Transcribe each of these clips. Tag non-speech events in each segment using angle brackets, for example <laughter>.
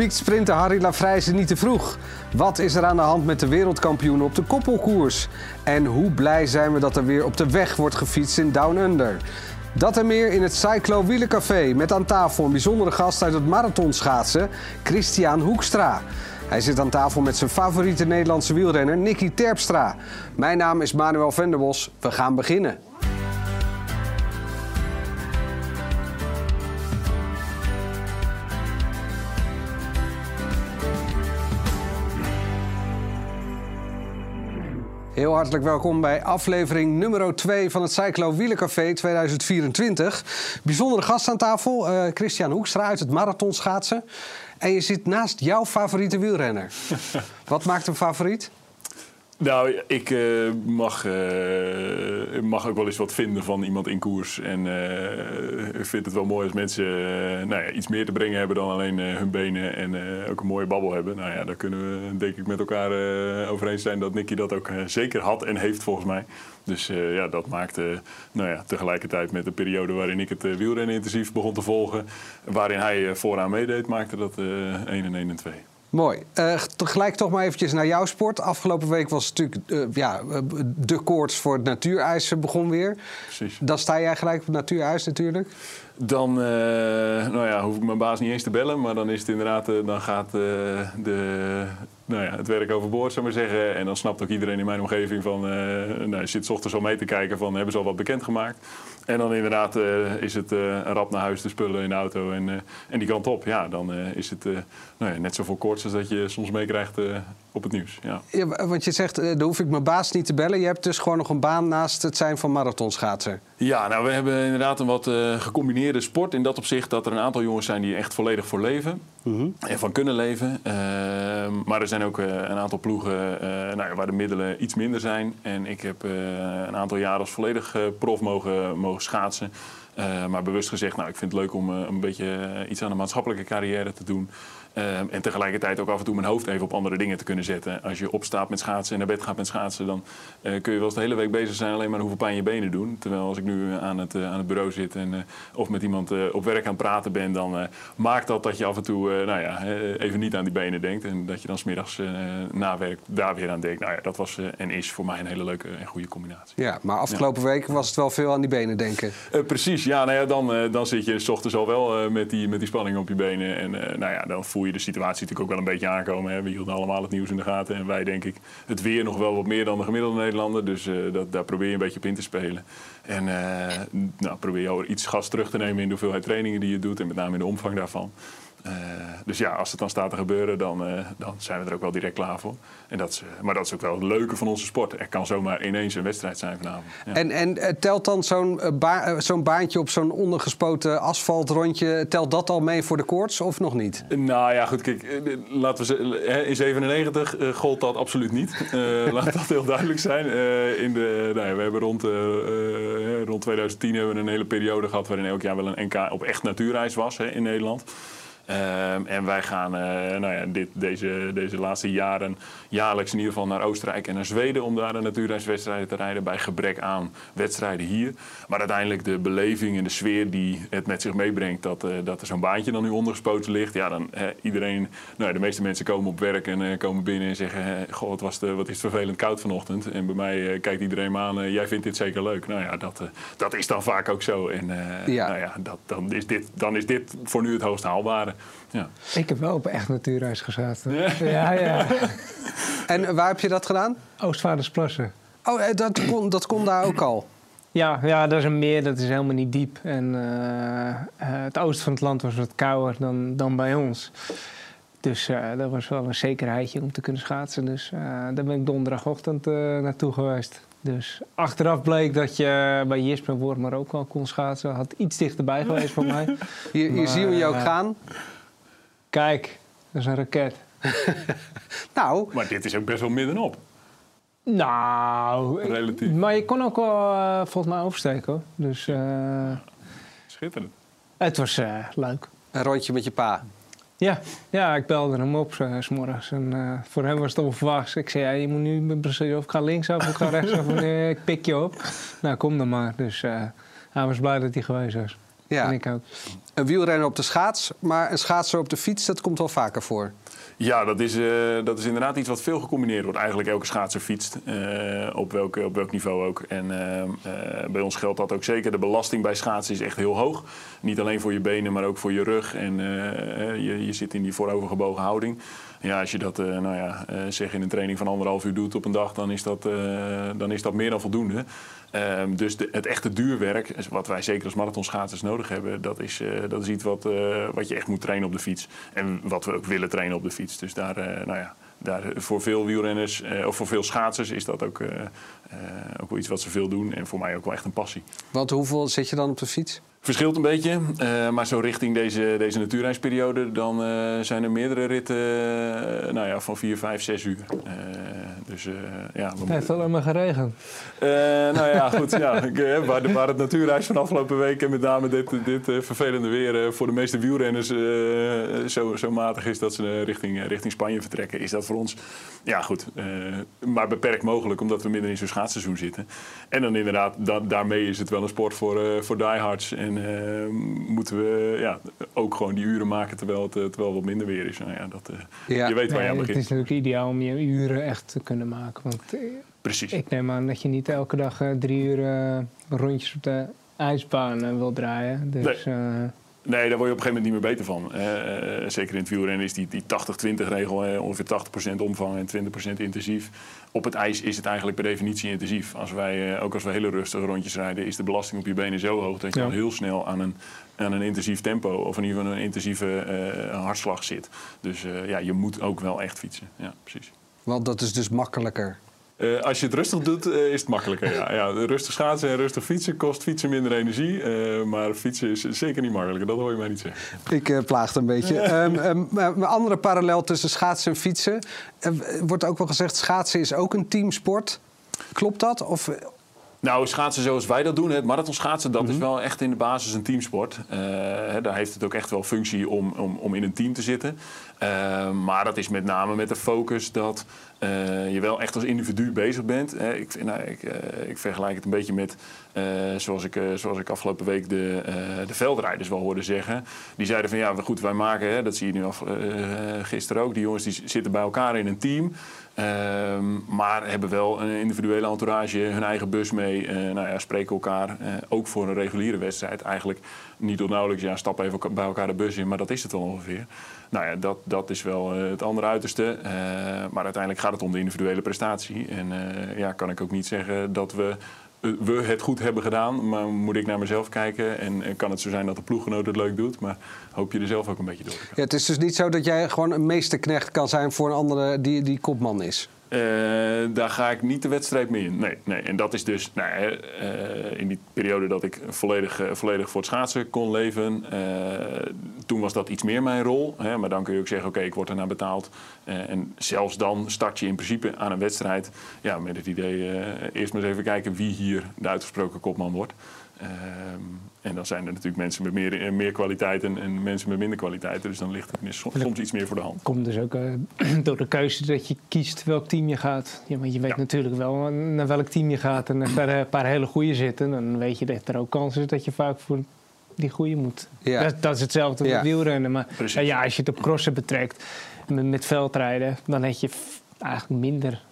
Piekt sprinter Harry Lafrijze niet te vroeg? Wat is er aan de hand met de wereldkampioen op de koppelkoers? En hoe blij zijn we dat er weer op de weg wordt gefietst in Down Under? Dat en meer in het Cyclo Wielencafé met aan tafel een bijzondere gast uit het marathonschaatsen, Christian Hoekstra. Hij zit aan tafel met zijn favoriete Nederlandse wielrenner Nicky Terpstra. Mijn naam is Manuel Venderbos. We gaan beginnen. Heel hartelijk welkom bij aflevering nummer 2 van het Cyclo Wielencafé 2024. Bijzondere gast aan tafel, uh, Christian Hoekstra uit het marathonschaatsen. En je zit naast jouw favoriete wielrenner. <laughs> Wat maakt hem favoriet? Nou, ik uh, mag, uh, mag ook wel eens wat vinden van iemand in koers. En uh, ik vind het wel mooi als mensen nou ja, iets meer te brengen hebben dan alleen hun benen. En ook een mooie babbel hebben. Nou ja, daar kunnen we denk ik met elkaar over eens zijn dat Nicky dat ook zeker had en heeft volgens mij. Dus ja, dat maakte nou ja, tegelijkertijd met de periode waarin ik het wielrennen intensief begon te volgen. Waarin hij vooraan meedeed, maakte dat 1 en 1 en 2. Mooi. Uh, tegelijk toch maar eventjes naar jouw sport. Afgelopen week was het natuurlijk uh, ja, de koorts voor het natuurijs begon weer. Precies. Dan sta jij gelijk op het natuurijs natuurlijk. Dan uh, nou ja, hoef ik mijn baas niet eens te bellen. Maar dan is het inderdaad, dan gaat de, nou ja, het werk overboord, zou maar zeggen. En dan snapt ook iedereen in mijn omgeving van... nou, je zit s ochtends al mee te kijken van, hebben ze al wat bekendgemaakt? En dan inderdaad uh, is het uh, een rap naar huis, de spullen in de auto en, uh, en die kant op. Ja, dan is het nou ja, net zoveel koorts als dat je soms meekrijgt op het nieuws. Ja. ja. want je zegt, dan hoef ik mijn baas niet te bellen. Je hebt dus gewoon nog een baan naast het zijn van marathonschaatser. Ja, nou we hebben inderdaad een wat gecombineerde sport. In dat opzicht dat er een aantal jongens zijn die echt volledig voor leven. Mm En van kunnen leven. Ehm, maar er zijn ook een aantal ploegen nou waar de middelen iets minder zijn. En ik heb een aantal jaren als volledig prof mogen, mogen schaatsen. Uh, maar bewust gezegd, nou, ik vind het leuk om uh, een beetje uh, iets aan de maatschappelijke carrière te doen. En tegelijkertijd ook af en toe mijn hoofd even op andere dingen te kunnen zetten. Als je opstaat met schaatsen en naar bed gaat met schaatsen, dan kun je wel eens de hele week bezig zijn alleen maar hoeveel pijn je benen doen. Terwijl als ik nu aan het, aan het bureau zit en of met iemand op werk aan het praten ben, dan maakt dat dat je af en toe nou ja, even niet aan die benen denkt. En dat je dan smiddags na werk daar weer aan denkt. Nou ja, dat was en is voor mij een hele leuke en goede combinatie. Ja, maar afgelopen ja. week was het wel veel aan die benen denken. precies, ja, nou ja dan, uh, dan zit je s ochtends al wel uh, met, die, met die spanning op je benen. En uh, nou ja, dan voel je de situatie natuurlijk ook wel een beetje aankomen. Hè. We hielden allemaal het nieuws in de gaten. En wij, denk ik, het weer nog wel wat meer dan de gemiddelde Nederlander. Dus dat, daar probeer je een beetje op in te spelen. En nou, probeer je al iets gas terug te nemen in de hoeveelheid trainingen die je doet. En met name in de omvang daarvan. Uh, dus ja, als het dan staat te gebeuren, dan, uh, dan zijn we er ook wel direct klaar voor. En dat is, uh, maar dat is ook wel het leuke van onze sport. Er kan zomaar ineens een wedstrijd zijn vanavond. Ja. En, en telt dan zo'n ba zo'n baantje op zo'n ondergespoten asfaltrondje... telt dat al mee voor de koorts of nog niet? Nou ja, goed, kijk, laten we in 97 gold dat absoluut niet. <laughs> laat dat heel duidelijk zijn. in de, nou ja, we hebben rond, rond 2010 hebben we een hele periode gehad... waarin elk jaar wel een NK op echt natuurreis was hè, in Nederland... Um, en wij gaan uh, nou ja, dit, deze, deze laatste jaren jaarlijks in ieder geval naar Oostenrijk en naar Zweden om daar een natuurreiswedstrijden te rijden bij gebrek aan wedstrijden hier. Maar uiteindelijk de beleving en de sfeer die het met zich meebrengt dat, uh, dat er zo'n baantje dan nu ondergespoten ligt. Ja, dan uh, iedereen, nou ja, de meeste mensen komen op werk en komen binnen en zeggen, goh, wat, was de, wat is het vervelend koud vanochtend. En bij mij kijkt iedereen me aan, jij vindt dit zeker leuk. Nou ja, dat, dat is dan vaak ook zo. En ja. Nou ja, dat, dan, is dit, dan is dit voor nu het hoogst haalbare. Ja. Ik heb wel op echt natuurreis gezeten. Ja. ja, ja. <laughs> en waar heb je dat gedaan? Oostvaardersplassen. Oh, dat kon, dat kon daar ook al? Ja, ja, dat is een meer, dat is helemaal niet diep. En uh, het oosten van het land was wat kouder dan, dan bij ons. Dus uh, dat was wel een zekerheidje om te kunnen schaatsen. Dus uh, daar ben ik donderdagochtend naartoe geweest. Dus achteraf bleek dat je bij Jisper Wormer ook wel kon schaatsen. Had iets dichterbij geweest voor mij. <laughs> Hier, hier maar, zien we je ook gaan. Kijk, Dat is een raket. <laughs> Nou, Maar dit is ook best wel middenop. Nou, Relatief. maar je kon ook wel eh, volgens mij oversteken hoor. Dus eh, Schitterend. het was eh, leuk. een rondje met je pa. Ja, ja, ik belde hem op eh, s s'morgens. En eh, voor hem was het onverwachts. Ik zei, ja, je moet nu beslissen of ik ga linksaf of ik ga rechtsaf. en <laughs> eh, ik pik je op. Nou, kom dan maar. Dus hij was blij dat hij geweest was. En Ja, ik ook. een wielrenner op de schaats, maar een schaatser op de fiets, dat komt wel vaker voor. Ja, dat is, eh, dat is inderdaad iets wat veel gecombineerd wordt. Eigenlijk elke schaatser fietst, eh, op, welk, op welk niveau ook. En eh, bij ons geldt dat ook zeker. De belasting bij schaatsen is echt heel hoog. Niet alleen voor je benen, maar ook voor je rug. En je, je zit in die voorovergebogen houding. Ja, als je dat nou ja, zeg in een training van anderhalf uur doet op een dag, dan is dat, dan is dat meer dan voldoende. Ehm, dus het echte duurwerk, wat wij zeker als marathonschaatsers nodig hebben, dat is, eh, dat is iets wat, eh, wat je echt moet trainen op de fiets. En wat we ook willen trainen op de fiets. Dus daar, eh, nou ja, daar, voor veel wielrenners, of voor veel schaatsers, is dat ook, ook wel iets wat ze veel doen. En voor mij ook wel echt een passie. Want hoeveel zit je dan op de fiets? Verschilt een beetje, eh, maar zo richting deze, deze natuurreisperiode, dan eh, zijn er meerdere ritten eh, nou ja, van 4, 5, 6 uur. Dus ja, Het heeft alleen maar geregend. nou ja, goed. Ja, ik, waar, de- waar het natuurreis van afgelopen week en met name dit, dit vervelende weer voor de meeste wielrenners zo, zo matig is dat ze richting, richting Spanje vertrekken, is dat voor ons ja, goed. maar beperkt mogelijk, omdat we midden in zo'n schaatsseizoen zitten. En dan inderdaad, da- daarmee is het wel een sport voor, voor diehards. En eh, moeten we ja, ook gewoon die uren maken terwijl het, eh, terwijl het wat minder weer is. Nou ja, dat, eh, Ja. Je weet waar je Nee, aan het begint. is natuurlijk ideaal om je uren echt te kunnen maken. Want eh, Precies. ik neem aan dat je niet elke dag drie uur rondjes op de ijsbaan wil draaien. Dus eh, Nee, daar word je op een gegeven moment niet meer beter van. Eh, eh, zeker in het wielrennen is die, die 80-20 regel, ongeveer 80% omvang en 20% intensief. Op het ijs is het eigenlijk per definitie intensief. Als wij, eh, ook als we hele rustige rondjes rijden, is de belasting op je benen zo hoog dat je Ja. al heel snel aan een, aan een intensief tempo of in ieder geval een intensieve eh, hartslag zit. Dus eh, ja, je moet ook wel echt fietsen. Ja, precies. Want dat is dus makkelijker. Eh, als je het rustig doet, eh, is het makkelijker. Ja. Ja, rustig schaatsen en rustig fietsen kost fietsen minder energie. eh, maar fietsen is zeker niet makkelijker. Dat hoor je mij niet zeggen. Ik eh plaagde een beetje. <laughs> Ehm, ehm, maar een andere parallel tussen schaatsen en fietsen. Er wordt ook wel gezegd, schaatsen is ook een teamsport. Klopt dat? Of, Nou, schaatsen zoals wij dat doen, het marathonschaatsen, dat is wel echt in de basis een teamsport. Eh, hè, daar heeft het ook echt wel functie om, om, om in een team te zitten. Eh, maar dat is met name met de focus dat eh, je wel echt als individu bezig bent. Ik, nou, ik, eh, ik vergelijk het een beetje met zoals, ik, zoals ik afgelopen week de, de veldrijders wel hoorde zeggen. Die zeiden van ja, goed, wij maken, hè, dat zie je nu af, gisteren ook, die jongens die zitten bij elkaar in een team. Ehm, maar hebben wel een individuele entourage, hun eigen bus mee. nou ja, spreken elkaar ook voor een reguliere wedstrijd. Eigenlijk niet tot nauwelijks, ja, stap even bij elkaar de bus in, maar dat is het wel ongeveer. Nou ja, dat, dat is wel eh, het andere uiterste. Eh, maar uiteindelijk gaat het om de individuele prestatie. En eh, ja, kan ik ook niet zeggen dat we, we het goed hebben gedaan. Maar moet ik naar mezelf kijken. En, kan het zo zijn dat de ploeggenoot het leuk doet. Maar hoop je er zelf ook een beetje door ja, het is dus niet zo dat jij gewoon een meesterknecht kan zijn voor een andere die, die kopman is. Eh, daar ga ik niet de wedstrijd mee in. Nee, nee. En dat is dus nou, eh, in die periode dat ik volledig, eh, volledig voor het schaatsen kon leven. toen was dat iets meer mijn rol. Hè, maar dan kun je ook zeggen, oké, ik word ernaar betaald. En zelfs dan start je in principe aan een wedstrijd. Ja, met het idee, eerst maar eens even kijken wie hier de uitgesproken kopman wordt. En dan zijn er natuurlijk mensen met meer, eh, meer kwaliteit en, en mensen met minder kwaliteit. Dus dan ligt het soms, soms iets meer voor de hand. komt dus ook eh, <clears throat> door de keuze dat je kiest welk team je gaat. Ja, want je weet Ja. natuurlijk wel naar welk team je gaat. En als er een paar hele goede zitten, dan weet je dat er ook kans is dat je vaak voor die goede moet. Ja. Dat, dat is hetzelfde Ja. met wielrennen. Maar Precies. ja, als je het op crossen betrekt, met, met veldrijden, dan heb je eigenlijk minder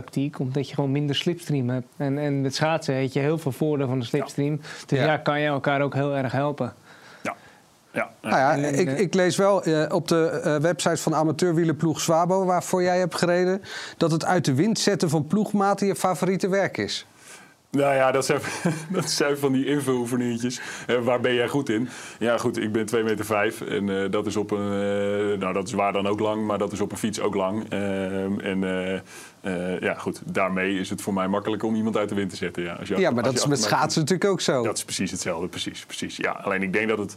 tactiek, omdat je gewoon minder slipstream hebt. En, en met schaatsen heb je heel veel voordeel van de slipstream. Dus Ja. ja. kan je elkaar ook heel erg helpen. Ja. Ja. Nou ja, ik, eh, ik lees wel eh, op de eh, website van amateurwielenploeg Swabo... waarvoor jij hebt gereden... dat het uit de wind zetten van ploegmaten je favoriete werk is. Nou ja, dat zijn, <laughs> dat zijn van die invuloefeningetjes. Waar ben jij goed in? Ja, goed, ik ben 2 meter vijf en eh, dat is op een... eh, nou, dat is waar dan ook lang, maar dat is op een fiets ook lang. Ehm, en eh, ja, goed, daarmee is het voor mij makkelijk om iemand uit de wind te zetten. Ja, als je Ja, maar als dat je is met schaatsen natuurlijk ook zo. dat is precies hetzelfde, precies, precies. Ja, alleen ik denk dat het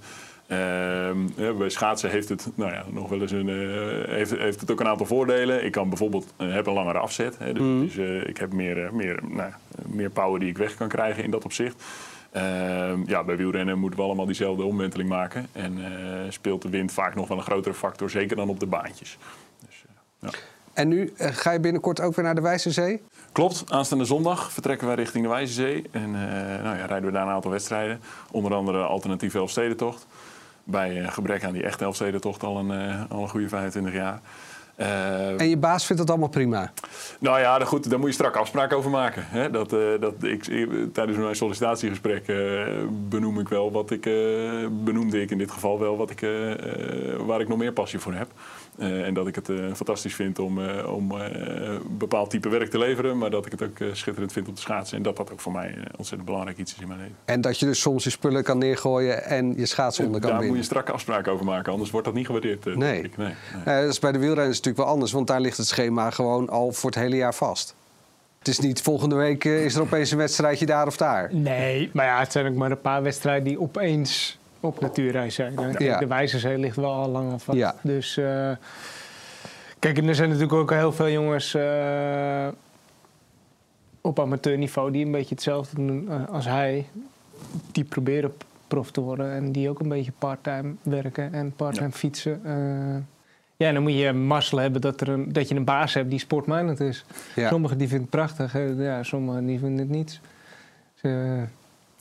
Ehm, bij schaatsen heeft het, nou ja, nog wel eens een, eh, heeft, heeft het ook een aantal voordelen. Ik kan bijvoorbeeld uh, heb een langere afzet. Hè, dus, Mhm. dus, eh, ik heb meer, eh, meer, nou, meer power die ik weg kan krijgen in dat opzicht. Ehm, ja, bij wielrennen moeten we allemaal diezelfde omwenteling maken. En eh, speelt de wind vaak nog wel een grotere factor, zeker dan op de baantjes. Dus, eh, ja. En nu eh, ga je binnenkort ook weer naar de Wijze Zee? Klopt, aanstaande zondag vertrekken wij richting de Wijzezee. En eh, nou ja, rijden we daar een aantal wedstrijden. Onder andere alternatieve Elfstedentocht. Bij eh, gebrek aan die echte Elfstedentocht al een, eh, al een goede 25 jaar. Eh, En je baas vindt het allemaal prima? nou ja, daar- goed, daar moet je strak afspraken over maken. Hè? Dat, dat ik, tijdens mijn sollicitatiegesprek benoem ik wel wat ik, benoemde ik in dit geval wel wat ik, waar ik nog meer passie voor heb. Eh, en dat ik het eh, fantastisch vind om, eh, om eh, een bepaald type werk te leveren, maar dat ik het ook eh, schitterend vind om te schaatsen. En dat dat ook voor mij ontzettend belangrijk iets is in mijn leven. En dat je dus soms je spullen kan neergooien en je schaatsen onder kan Daar moet je strakke afspraken over maken, anders wordt dat niet gewaardeerd. eh, Nee. denk ik. nee, nee. Eh, dat is bij de wielrenners natuurlijk wel anders, want daar ligt het schema gewoon al voor het hele jaar vast. Het is niet volgende week is er opeens een wedstrijdje daar of daar. Nee, maar ja, het zijn ook maar een paar wedstrijden die opeens op natuurreis zijn. De Wijzerzee ligt wel al lang al vast. Ja. Dus eh, kijk, en er zijn natuurlijk ook heel veel jongens eh, op amateurniveau die een beetje hetzelfde doen eh, als hij. Die proberen prof te worden en die ook een beetje parttime werken en parttime fietsen. Eh, ja, dan moet je mazzel hebben dat, er een, dat je een baas hebt die sportminded is. Ja, Sommigen die vinden het prachtig, hè. ja, sommigen die vinden het niet. Dus,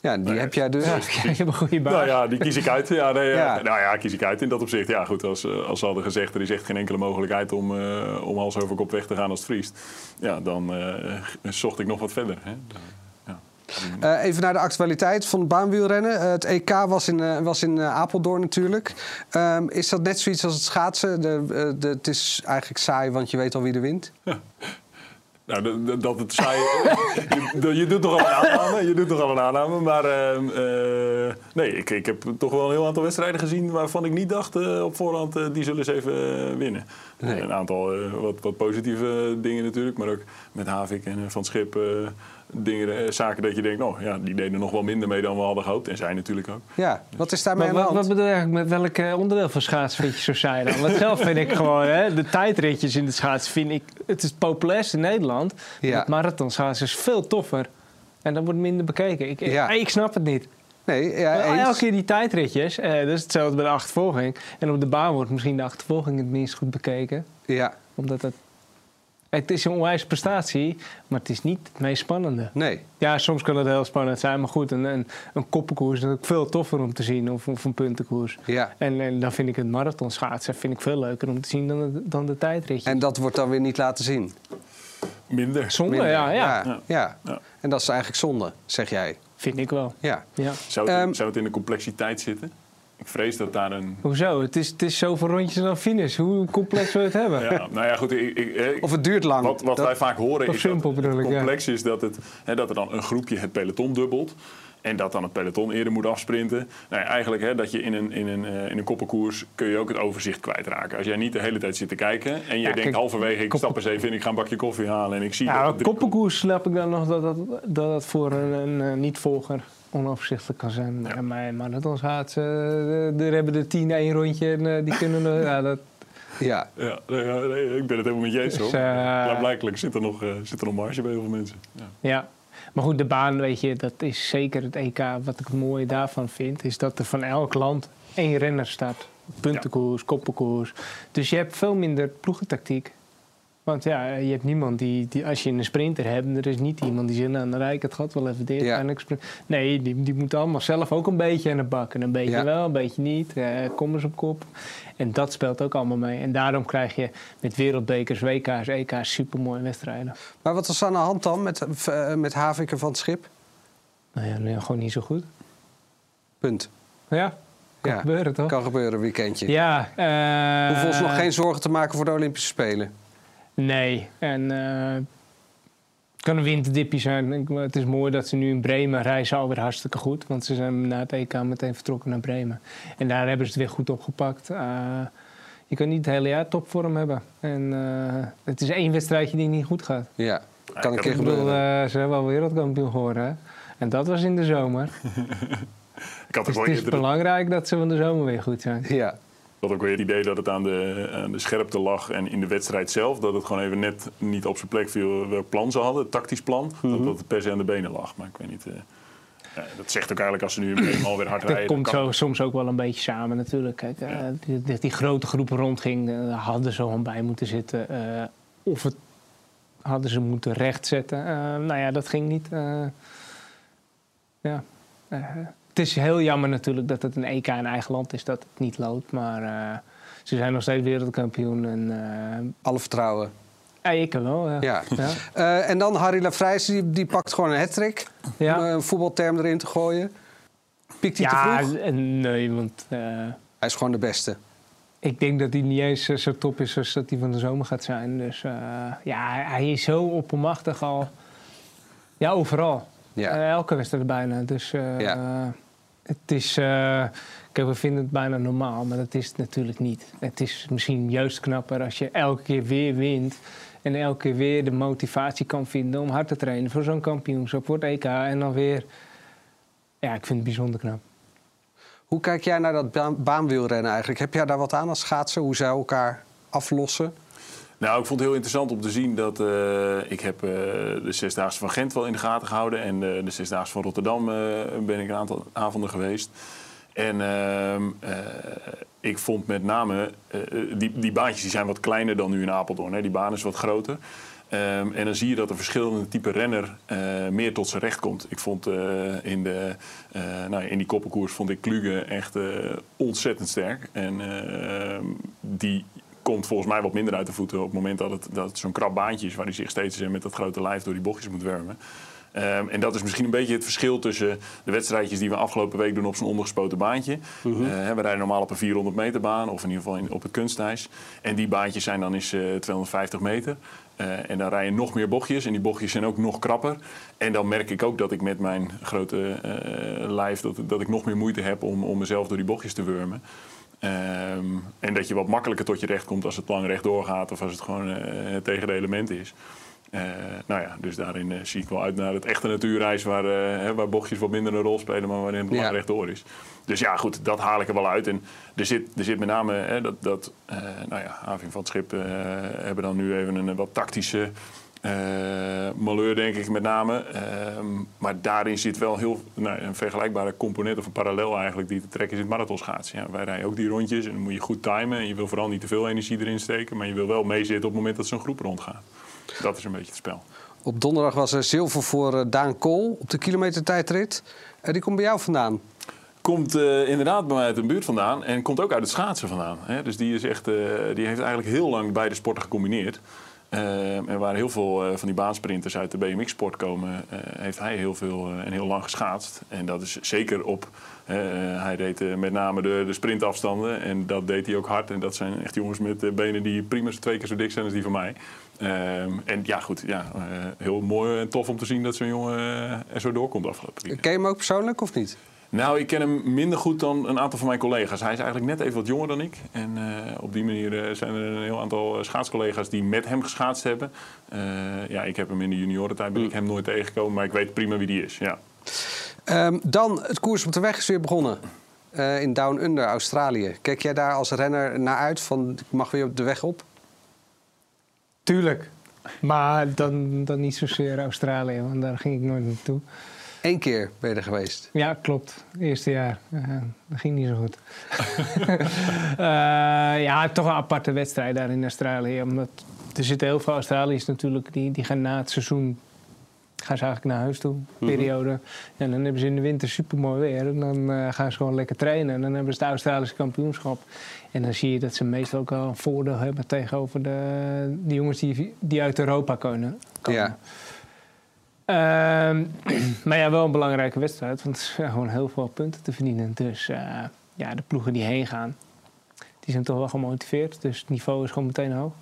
ja die Nee, heb jij dus. ja, <laughs> je hebt een goede baas. Nou ja, die kies ik uit. Ja, nee, Ja. ja. Nou ja, kies ik uit in dat opzicht. Ja, goed, als, eh, als ze hadden gezegd... er is echt geen enkele mogelijkheid om, eh, om hals over kop weg te gaan als het vriest. Ja, dan eh, zocht ik nog wat verder. Hè. Ja. Eh, even naar de actualiteit van het baanwielrennen. Eh, het EK was in, eh, was in eh, Apeldoorn natuurlijk. Ehm, is dat net zoiets als het schaatsen? De, eh, de, het is eigenlijk saai, want je weet al wie er wint. Nou, dat- het saai... <laughs> je, je doet toch al een aanname, je doet toch al een aanname. Maar ehm, eh, nee, ik, ik heb toch wel een heel aantal wedstrijden gezien... waarvan ik niet dacht eh, op voorhand, eh, die zullen ze even winnen. Nee. Een aantal wat, wat positieve dingen natuurlijk. Maar ook met Havik en Van Schip... dingen, eh, zaken dat je denkt, nou ja, die deden nog wel minder mee dan we hadden gehoopt. En zij natuurlijk ook. Ja, wat is daarmee aan de wat, bedoel je eigenlijk met welk onderdeel van schaatsen vind je zo saai dan? Want zelf vind ik gewoon, hè, de tijdritjes in de schaatsen vind ik... Het is het populairste in Nederland. Ja. Het marathonschaatsen is veel toffer. En dat wordt minder bekeken. Ik, Ja. ik snap het niet. Nee, ja, eens. Elke keer die tijdritjes, eh, dat is hetzelfde bij de achtervolging. En op de baan wordt misschien de achtervolging het minst goed bekeken. Ja, Omdat het... Het is een onwijs prestatie, maar het is niet het meest spannende. nee. Ja, soms kan het heel spannend zijn, maar goed, een, een, een koppenkoers is natuurlijk veel toffer om te zien, of, of een puntenkoers. Ja. En, en dan vind ik het marathonschaatsen vind ik veel leuker om te zien dan de, dan de tijdritje. En dat wordt dan weer niet laten zien. Minder. Zonde, Minder. ja, ja, ja, Ja. ja. Ja. En dat is eigenlijk zonde, zeg jij. vind ik wel. Ja. Ja. Zou het, Ehm, zou het in de complexiteit zitten? Ik vrees dat daar een... Hoezo? Het is, het is zoveel rondjes dan finish. Hoe complex wil je het hebben? Ja, nou ja, goed. Ik, ik, Of het duurt lang. Wat, wat Dat- wij vaak horen is dat het ja. complex is dat, het, hè, dat er dan een groepje het peloton dubbelt. En dat dan het peloton eerder moet afsprinten. Nou ja, eigenlijk hè, dat je in een, in, een, eh, in een koppenkoers kun je ook het overzicht kwijtraken. Als jij niet de hele tijd zit te kijken en je Ja, denkt kijk, halverwege ik koppen- stap eens even in, ik ga een bakje koffie halen en ik zie Ja, dat... koppenkoers snap ik dan nog dat dat, dat, dat voor een, een, eh, niet-volger onoverzichtelijk kan zijn. Ja. Ja. Maar marathonschaatsen, uh, er hebben er tien één rondje en eh, die kunnen... ja, dat, Ja. Ja, nee, ja, nee, ik ben het helemaal met je eens. Dus, hoor. eh, Blijkbaar zit er, nog, eh, zit er nog marge bij heel veel mensen. Ja. Ja, maar goed, de baan, weet je, dat is zeker het EK. Wat ik het mooie daarvan vind, is dat er van elk land één renner staat. Puntenkoers, koppenkoers. Dus je hebt veel minder ploegentactiek. Want ja, je hebt niemand die, die als je een sprinter hebt, er is niet iemand die zegt, nou, dan rijd ik het gat wel even dit. Ja. en ik. Nee, die, die moeten allemaal zelf ook een beetje aan de bak. En een beetje Ja. wel, een beetje niet. Eh, kom eens op kop. En dat speelt ook allemaal mee. En daarom krijg je met wereldbekers, WK's, EK's supermooie wedstrijden. Maar wat was aan de hand dan met, eh, met Haviken van het schip? Nou ja, nou ja, gewoon niet zo goed. Punt. Ja, kan Ja. gebeuren toch? Kan gebeuren, weekendje. Ja. eh, Hoeven ons nog geen zorgen te maken voor de Olympische Spelen. Nee. En eh, het kan een winterdipje zijn. Het is mooi dat ze nu in Bremen reizen alweer hartstikke goed. Want ze zijn na het EK meteen vertrokken naar Bremen. En daar hebben ze het weer goed opgepakt. Eh, je kan niet het hele jaar topvorm hebben. En eh, het is één wedstrijdje die niet goed gaat. Ja, kan een ik keer bedoel, gebeuren. eh, ze hebben wel wereldkampioen geworden. hè. En dat was in de zomer. <laughs> ik had ook Dus wel het is belangrijk dat ze van de zomer weer goed zijn. Ja. Ik had ook weer het idee dat het aan de, aan de scherpte lag en in de wedstrijd zelf. Dat het gewoon even net niet op zijn plek viel welk plan ze hadden, het tactisch plan. Mhm. Dat dat het per se aan de benen lag. Maar ik weet niet. eh, ja, dat zegt ook eigenlijk als ze nu eenmaal weer hard Dat rijden. komt kan- zo, soms ook wel een beetje samen natuurlijk. Kijk, eh, die, die, die grote groep rondging, daar hadden ze gewoon bij moeten zitten. of het hadden ze moeten rechtzetten. Nou ja, dat ging niet. ja. Het is heel jammer natuurlijk dat het een EK in eigen land is, dat het niet loopt. Maar eh, ze zijn nog steeds wereldkampioen. En, eh, Alle vertrouwen. ja, ik wel. Ja. Ja. Ja. Eh, en dan Harry Lafrijs, die, die pakt gewoon een hat-trick. Ja. Om een voetbalterm erin te gooien. Piekt hij Ja, te vroeg? nee, want Hij is gewoon de beste. ik denk dat hij niet eens zo top is als dat hij van de zomer gaat zijn. Dus ja, hij- is zo oppermachtig al. Ja, overal. Ja. Elke wedstrijd bijna. Dus Ja. Het is... eh, kijk, we vinden het bijna normaal, maar dat is het natuurlijk niet. Het is misschien juist knapper als je elke keer weer wint... en elke keer weer de motivatie kan vinden om hard te trainen... voor zo'n kampioenschap, voor het EK en dan weer... Ja, ik vind het bijzonder knap. Hoe kijk jij naar dat baan- baanwielrennen eigenlijk? Heb jij daar wat aan als schaatser? Hoe zij elkaar aflossen? Nou, ik vond het heel interessant om te zien dat eh, ik heb eh, de Zesdaagse van Gent wel in de gaten gehouden. En eh, de Zesdaagse van Rotterdam ben ik een aantal avonden geweest. En ehm, eh, ik vond met name, die, die baantjes die zijn wat kleiner dan nu in Apeldoorn. Hè. Die baan is wat groter. Ehm, en dan zie je dat een verschillende type renner meer tot zijn recht komt. Ik vond in, de, nou, in die koppenkoers vond ik Kluge echt ontzettend sterk. En eh, die komt volgens mij wat minder uit de voeten op het moment dat het, dat zo'n krap baantje is... waar hij zich steeds eh, met dat grote lijf door die bochtjes moet wermen. Ehm, en dat is misschien een beetje het verschil tussen de wedstrijdjes die we afgelopen week doen op zo'n ondergespoten baantje. Eh, hè, we rijden normaal op een 400 meter baan of in ieder geval in, op het kunstijs. En die baantjes zijn dan eens eh, 250 meter. Eh, en dan rij je nog meer bochtjes en die bochtjes zijn ook nog krapper. En dan merk ik ook dat ik met mijn grote eh, lijf dat, dat ik nog meer moeite heb om, om mezelf door die bochtjes te wurmen. Ehm, en dat je wat makkelijker tot je recht komt als het lang rechtdoor gaat of als het gewoon eh, tegen de element is. Eh, nou ja, dus daarin eh, zie ik wel uit naar het echte natuurreis waar, hè, waar bochtjes wat minder een rol spelen, maar waarin het lang Ja. rechtdoor is. Dus ja, goed, dat haal ik er wel uit. En er zit, er zit met name hè, dat, dat nou ja, Having van het Schip hebben dan nu even een wat tactische eh malheur, denk ik, met name. Ehm, maar daarin zit wel heel nou, een vergelijkbare component of een parallel eigenlijk die te trekken is in het marathonschaatsen. Ja, wij rijden ook die rondjes en dan moet je goed timen. En je wil vooral niet te veel energie erin steken, maar je wil wel meezitten op het moment dat zo'n groep rondgaat. Dat is een beetje het spel. Op donderdag was er zilver voor eh, Daan Kool op de kilometertijdrit. Eh, die komt bij jou vandaan. Komt eh, inderdaad bij mij uit de buurt vandaan en komt ook uit het schaatsen vandaan. Hè? Dus die, is echt, eh, die heeft eigenlijk heel lang beide sporten gecombineerd. Eh, en waar heel veel eh, van die baansprinters uit de BMX-sport komen, eh, heeft hij heel veel en heel lang geschaatst. En dat is zeker op. hij deed met name de, de sprintafstanden en dat deed hij ook hard. En dat zijn echt jongens met benen die prima twee keer zo dik zijn als die van mij. Ehm, en ja, goed, ja, heel mooi en tof om te zien dat zo'n jongen er zo doorkomt afgelopen weekend. Ken je hem ook persoonlijk of niet? Nou, ik ken hem minder goed dan een aantal van mijn collega's. Hij is eigenlijk net even wat jonger dan ik. En eh, op die manier eh, zijn er een heel aantal eh, schaatscollega's die met hem geschaatst hebben. Eh, ja, ik heb hem in de juniorentijd, ben ik hem nooit tegengekomen. Maar ik weet prima wie die is, ja. Ehm, dan, het koers op de weg is weer begonnen. Eh, in Down Under, Australië. Kijk jij daar als renner naar uit van ik mag weer op de weg op? Tuurlijk. Maar dan, dan niet zozeer Australië, want daar ging ik nooit naartoe. Eén keer ben je er geweest. Ja, klopt. Eerste jaar. Dat ging niet zo goed. <laughs> Eh, ja, toch een aparte wedstrijd daar in Australië. Omdat er zitten heel veel Australiërs natuurlijk, die, die gaan na het seizoen gaan ze eigenlijk naar huis toe, periode. En dan hebben ze in de winter supermooi weer. En dan eh, gaan ze gewoon lekker trainen. En dan hebben ze het Australische kampioenschap. En dan zie je dat ze meestal ook wel een voordeel hebben tegenover de, de jongens die, die uit Europa komen. komen. Ja. Ehm, <clears throat> maar ja, wel een belangrijke wedstrijd. Want er zijn <laughs> gewoon heel veel punten te verdienen. Dus eh, ja, de ploegen die heen gaan, die zijn toch wel gemotiveerd. Dus het niveau is gewoon meteen hoog.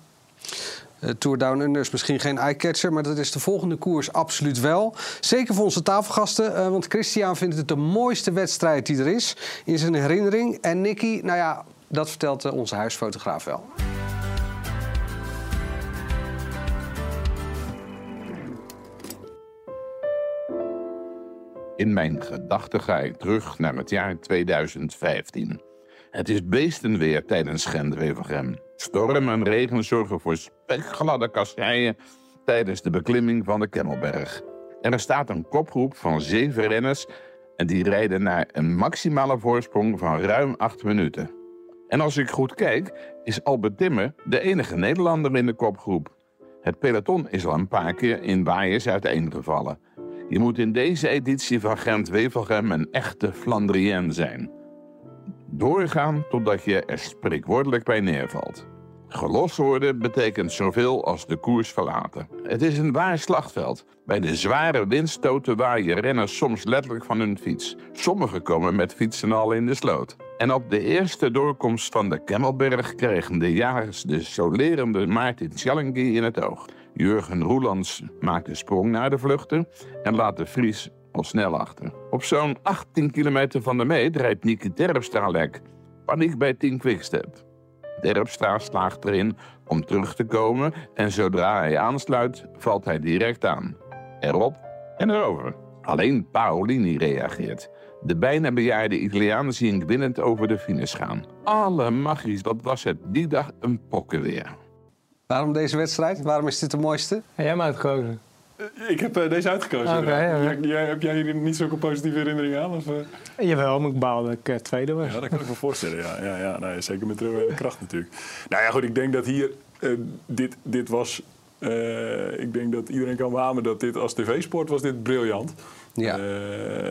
Eh, Tour Down Under is misschien geen eye-catcher, maar dat is de volgende koers absoluut wel. Zeker voor onze tafelgasten, eh, want Christian vindt het de mooiste wedstrijd die er is in zijn herinnering. En Nicky, nou ja, dat vertelt onze huisfotograaf wel. In mijn gedachten ga ik terug naar het jaar 2015. Het is beestenweer tijdens Gent-Wevelgem. Storm en regen zorgen voor spekgladde kasseien tijdens de beklimming van de Kemmelberg. Er staat een kopgroep van zeven renners en die rijden naar een maximale voorsprong van ruim acht minuten. En als ik goed kijk, is Albert Timmer de enige Nederlander in de kopgroep. Het peloton is al een paar keer in waaiers uiteengevallen. Je moet in deze editie van Gent-Wevelgem een echte Flandrien zijn. Doorgaan totdat je er spreekwoordelijk bij neervalt. Gelost worden betekent zoveel als de koers verlaten. Het is een waar slagveld. Bij de zware windstoten waaien renners soms letterlijk van hun fiets. Sommigen komen met fietsen al in de sloot. En op de eerste doorkomst van de Kemmelberg kregen de jagers de solerende Maarten Tjallingi in het oog. Jurgen Roelands maakt de sprong naar de vluchten en laat de Vries al snel achter. Op zo'n 18 kilometer van de meet rijdt Nicky Terpstra lek. Paniek bij Team Quickstep. Terpstra slaagt erin om terug te komen en zodra hij aansluit, valt hij direct aan. Erop en erover. Alleen Paolini reageert. De bijna bejaarde Italiaan zie ik winnend over de finish gaan. Alle magisch, dat was het die dag een pokkenweer. Waarom deze wedstrijd? Waarom is dit de mooiste? Heb jij hem uitgekozen? Ik heb eh, deze uitgekozen. Jij- jij- heb jij hier niet zulke positieve herinneringen aan? Of, eh? Jawel, maar ik baal dat ik eh, tweede was. Ja, dat kan ik me voorstellen. Ja, ja, ja nee, zeker met terugwerkende kracht natuurlijk. Nou ja, goed, ik denk dat hier... eh, dit, dit was... eh, ik denk dat iedereen kan beamen dat dit als tv-sport was dit briljant. Ja.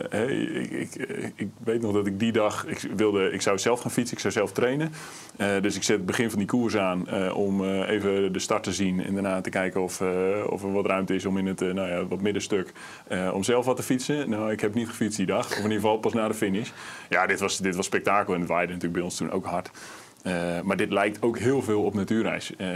Eh, ik, ik, eh, ik weet nog dat ik die dag... Ik, wilde, ik zou zelf gaan fietsen, ik zou zelf trainen. Eh, dus ik zet het begin van die koers aan om even de start te zien. En daarna te kijken of, of er wat ruimte is om in het nou ja, wat middenstuk... om zelf wat te fietsen. Nou, ik heb niet gefietst die dag. Of in ieder geval pas na de finish. Ja, dit was, dit was spektakel. En het waaide natuurlijk bij ons toen ook hard. Eh, maar dit lijkt ook heel veel op natuurreis. Eh,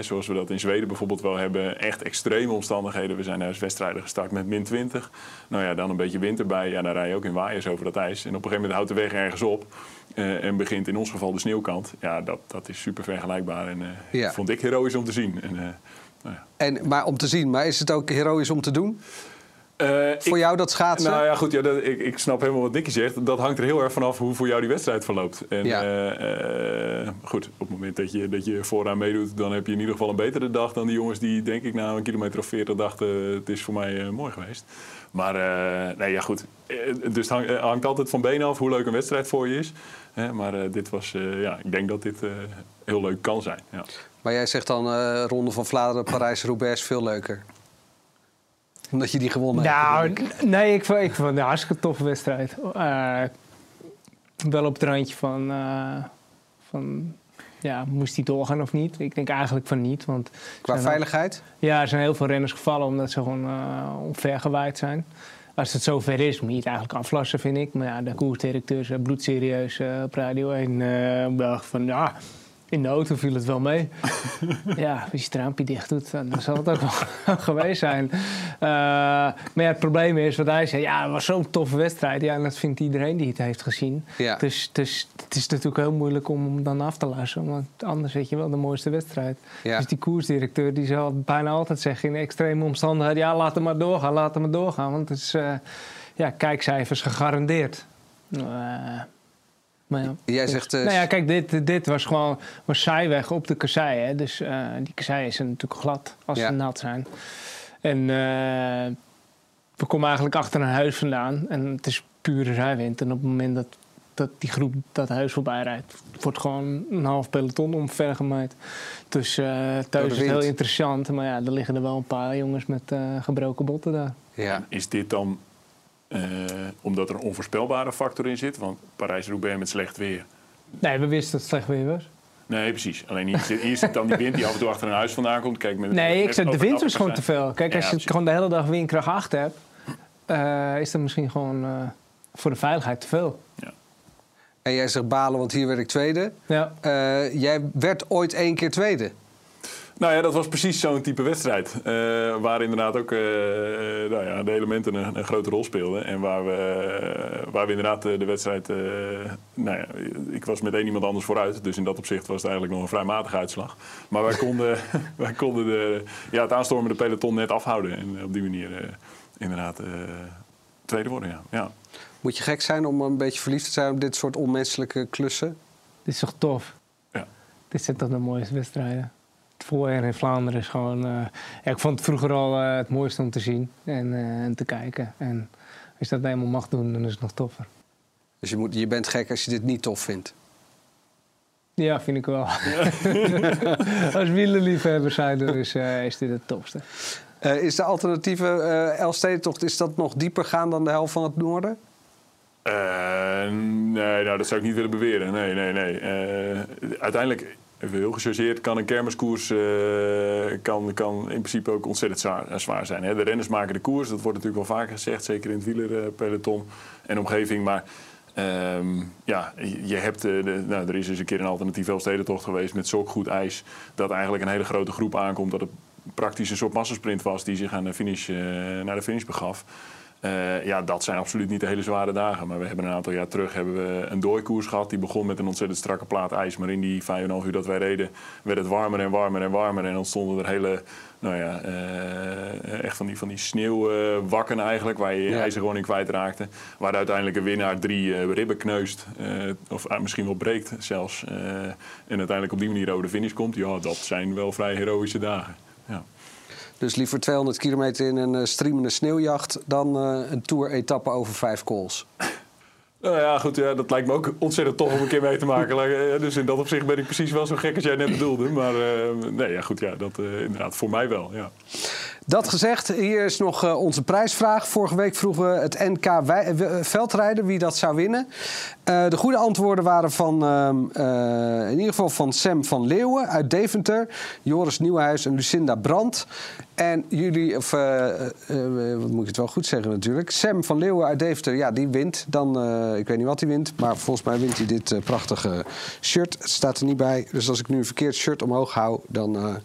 zoals we dat in Zweden bijvoorbeeld wel hebben. Echt extreme omstandigheden. We zijn naar wedstrijden gestart met min 20. Nou ja, dan een beetje wind erbij. Ja, dan rij je ook in waaiers over dat ijs. En op een gegeven moment houdt de weg ergens op. eh, en begint in ons geval de sneeuwkant. Ja, dat, dat is super vergelijkbaar. En Ja. vond ik heroïs om te zien. En, nou ja. En, maar om te zien, maar is het ook heroïs om te doen? Eh, Voor ik- jou dat schaatsen? Nou ja, goed, ja, dat, ik, ik snap helemaal wat Nicky zegt. Dat hangt er heel erg vanaf hoe voor jou die wedstrijd verloopt. En Ja. eh, eh, goed, op het moment dat je, dat je vooraan meedoet, dan heb je in ieder geval een betere dag dan die jongens die, denk ik, na een kilometer of 40 dachten: het is voor mij mooi geweest. Maar nee, ja, goed. Dus het hang- hangt altijd van benen af hoe leuk een wedstrijd voor je is. Maar dit was, ja, ik denk dat dit heel leuk kan zijn. Ja. Maar jij zegt dan Ronde van Vlaanderen, Parijs-Roubaix veel leuker. Omdat je die gewonnen Nou, hebt. n- nee, ik vond, ik vond het een hartstikke toffe wedstrijd. Eh, wel op het randje van, eh, van ja, moest hij doorgaan of niet? Ik denk eigenlijk van niet. Want Qua veiligheid? Ja, er zijn heel veel renners gevallen omdat ze gewoon uh, omvergewaaid zijn. Als het zover is, moet je het eigenlijk aflassen, vind ik. Maar ja, de koersdirecteur zei bloedserieus op Radio 1. eh dacht van, ja, in de auto viel het wel mee. <laughs> ja, als je het raampje dicht doet, dan zal het ook wel <laughs> geweest zijn. Eh, maar ja, het probleem is, wat hij zei, ja, het was zo'n toffe wedstrijd. Ja, en dat vindt iedereen die het heeft gezien. Ja. Dus, dus het is natuurlijk heel moeilijk om hem dan af te lassen. Want anders weet je wel de mooiste wedstrijd. Ja. Dus die koersdirecteur die zal bijna altijd zeggen in extreme omstandigheden... ja, laat hem maar doorgaan, laat hem maar doorgaan. Want het is eh, ja, kijkcijfers gegarandeerd. Eh, maar ja. Jij zegt... eh, Nou ja, kijk, dit, dit was gewoon was zijweg op de kassei. Hè? Dus eh, die kassei is natuurlijk glad als Ja. ze nat zijn. En eh, we komen eigenlijk achter een huis vandaan. En het is pure zijwind. En op het moment dat, dat die groep dat huis voorbij rijdt... wordt gewoon een half peloton omvergemaaid. Dus eh, thuis is heel interessant. Maar ja, er liggen er wel een paar jongens met eh, gebroken botten daar. ja. Is dit dan omdat er een onvoorspelbare factor in zit? Want Parijs-Roubaix met slecht weer. Nee, we wisten dat het slecht weer was. Nee, precies. Alleen hier zit, hier zit dan die wind die af en toe achter een huis vandaan komt. Kijk, met Nee, ik zeg, de wind is gewoon te veel. Kijk, Ja, als je precies. gewoon de hele dag windkracht 8 hebt, eh, is dat misschien gewoon eh, voor de veiligheid te veel. En jij zegt balen, want hier werd ik tweede. Ja. Eh, jij werd ooit één keer tweede. Nou ja, dat was precies zo'n type wedstrijd. eh, waar inderdaad ook eh, nou ja, de elementen een, een grote rol speelden. En waar we, eh, waar we inderdaad eh, de wedstrijd... eh, nou ja, ik was met één iemand anders vooruit. Dus in dat opzicht was het eigenlijk nog een vrij matige uitslag. Maar wij konden, <laughs> wij konden de, ja, het aanstormende peloton net afhouden. En op die manier eh, inderdaad... eh, tweede worden, ja. ja. Moet je gek zijn om een beetje verliefd te zijn op dit soort onmenselijke klussen? Dit is toch tof? Ja. Dit zijn toch de mooiste wedstrijden? Voorjaar in Vlaanderen is gewoon... eh, ja, ik vond het vroeger al eh, het mooiste om te zien en, eh, en te kijken. En als je dat eenmaal mag doen, dan is het nog toffer. Dus je, moet, je bent gek als je dit niet tof vindt. Ja, vind ik wel. <laughs> als wielerliefhebbers zijn, dan is, eh, is dit het topste. Eh, is de alternatieve eh Elfstedentocht is dat nog dieper gaan dan de helft van het noorden? Eh, nee, nou, dat zou ik niet willen beweren. Nee, nee, nee. Eh, uiteindelijk, even heel gechargeerd, kan een kermiskoers eh, kan, kan in principe ook ontzettend zwaar, eh, zwaar zijn. Hè? De renners maken de koers, dat wordt natuurlijk wel vaker gezegd, zeker in het wielerpeloton en omgeving. Maar ehm, ja, je hebt, eh, de, nou, er is eens een keer een alternatief Elfstedentocht geweest met zulk goed ijs, dat eigenlijk een hele grote groep aankomt, dat het praktisch een soort massasprint was die zich aan de finish, naar de finish begaf. Eh, ja, dat zijn absoluut niet de hele zware dagen. Maar we hebben een aantal jaar terug hebben we een dooikoers gehad. Die begon met een ontzettend strakke plaat ijs. Maar in die 5,5 uur dat wij reden, werd het warmer en warmer en warmer. En ontstonden er hele, nou ja, eh, echt van die, van die sneeuwwakken eigenlijk. Waar je Ja. ijzer gewoon in kwijtraakte. Waar uiteindelijk een winnaar drie eh, ribben kneust. of eh, misschien wel breekt zelfs. en uiteindelijk op die manier over de finish komt. Ja, dat zijn wel vrij heroïsche dagen. Ja. Dus liever 200 kilometer in een eh, streamende sneeuwjacht dan eh, een tour-etappe over vijf calls. Nou ja, goed, ja, dat lijkt me ook ontzettend tof om een keer mee te maken. Eh, Dus in dat opzicht ben ik precies wel zo gek als jij net bedoelde. Maar nee, ja, goed, ja, dat inderdaad voor mij wel. Ja. Dat gezegd, hier is nog eh, onze prijsvraag. Vorige week vroegen we het NK wij- eh, veldrijden, wie dat zou winnen. Eh, de goede antwoorden waren van, ehm, eh, in ieder geval van Sam van Leeuwen uit Deventer, Joris Nieuwenhuis en Lucinda Brandt. En jullie, of eh, eh, eh, wat moet ik het wel goed zeggen natuurlijk. Sam van Leeuwen uit Deventer, ja, die wint. Dan, eh, ik weet niet wat hij wint, maar volgens mij wint hij dit eh, prachtige shirt. Het staat er niet bij, dus als ik nu een verkeerd shirt omhoog hou, dan.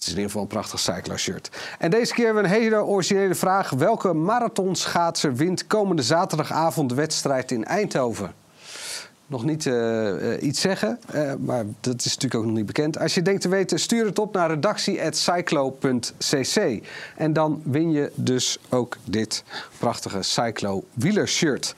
Het is in ieder geval een prachtig cyclo-shirt. En deze keer hebben we een hele originele vraag. Welke marathonschaatser wint komende zaterdagavond de wedstrijd in Eindhoven? Nog niet eh, eh, iets zeggen, eh, maar dat is natuurlijk ook nog niet bekend. Als je denkt te weten, stuur het op naar redactie.cyclo.cc. En dan win je dus ook dit prachtige cyclo-wielershirt.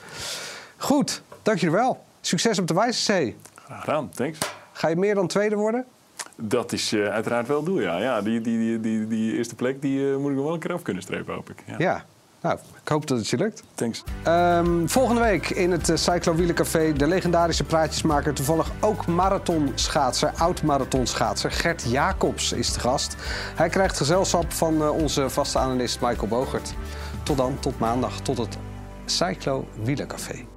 Goed, dank jullie wel. Succes op de Wijzezee. Graag gedaan, thanks. Ga je meer dan tweede worden? Dat is eh, uiteraard wel het doel, ja. ja die, die, die, die, die eerste plek die, eh, moet ik nog wel een keer af kunnen strepen, hoop ik. Ja. Ja. Nou, ik hoop dat het je lukt. Thanks. Ehm, volgende week in het uh, Cyclo Wielencafé de legendarische praatjesmaker, toevallig ook marathonschaatser, oud-marathonschaatser Gert Jacobs is de gast. Hij krijgt gezelschap van onze vaste analist Michael Bogert. Tot dan, tot maandag, tot het Cyclo Wielencafé.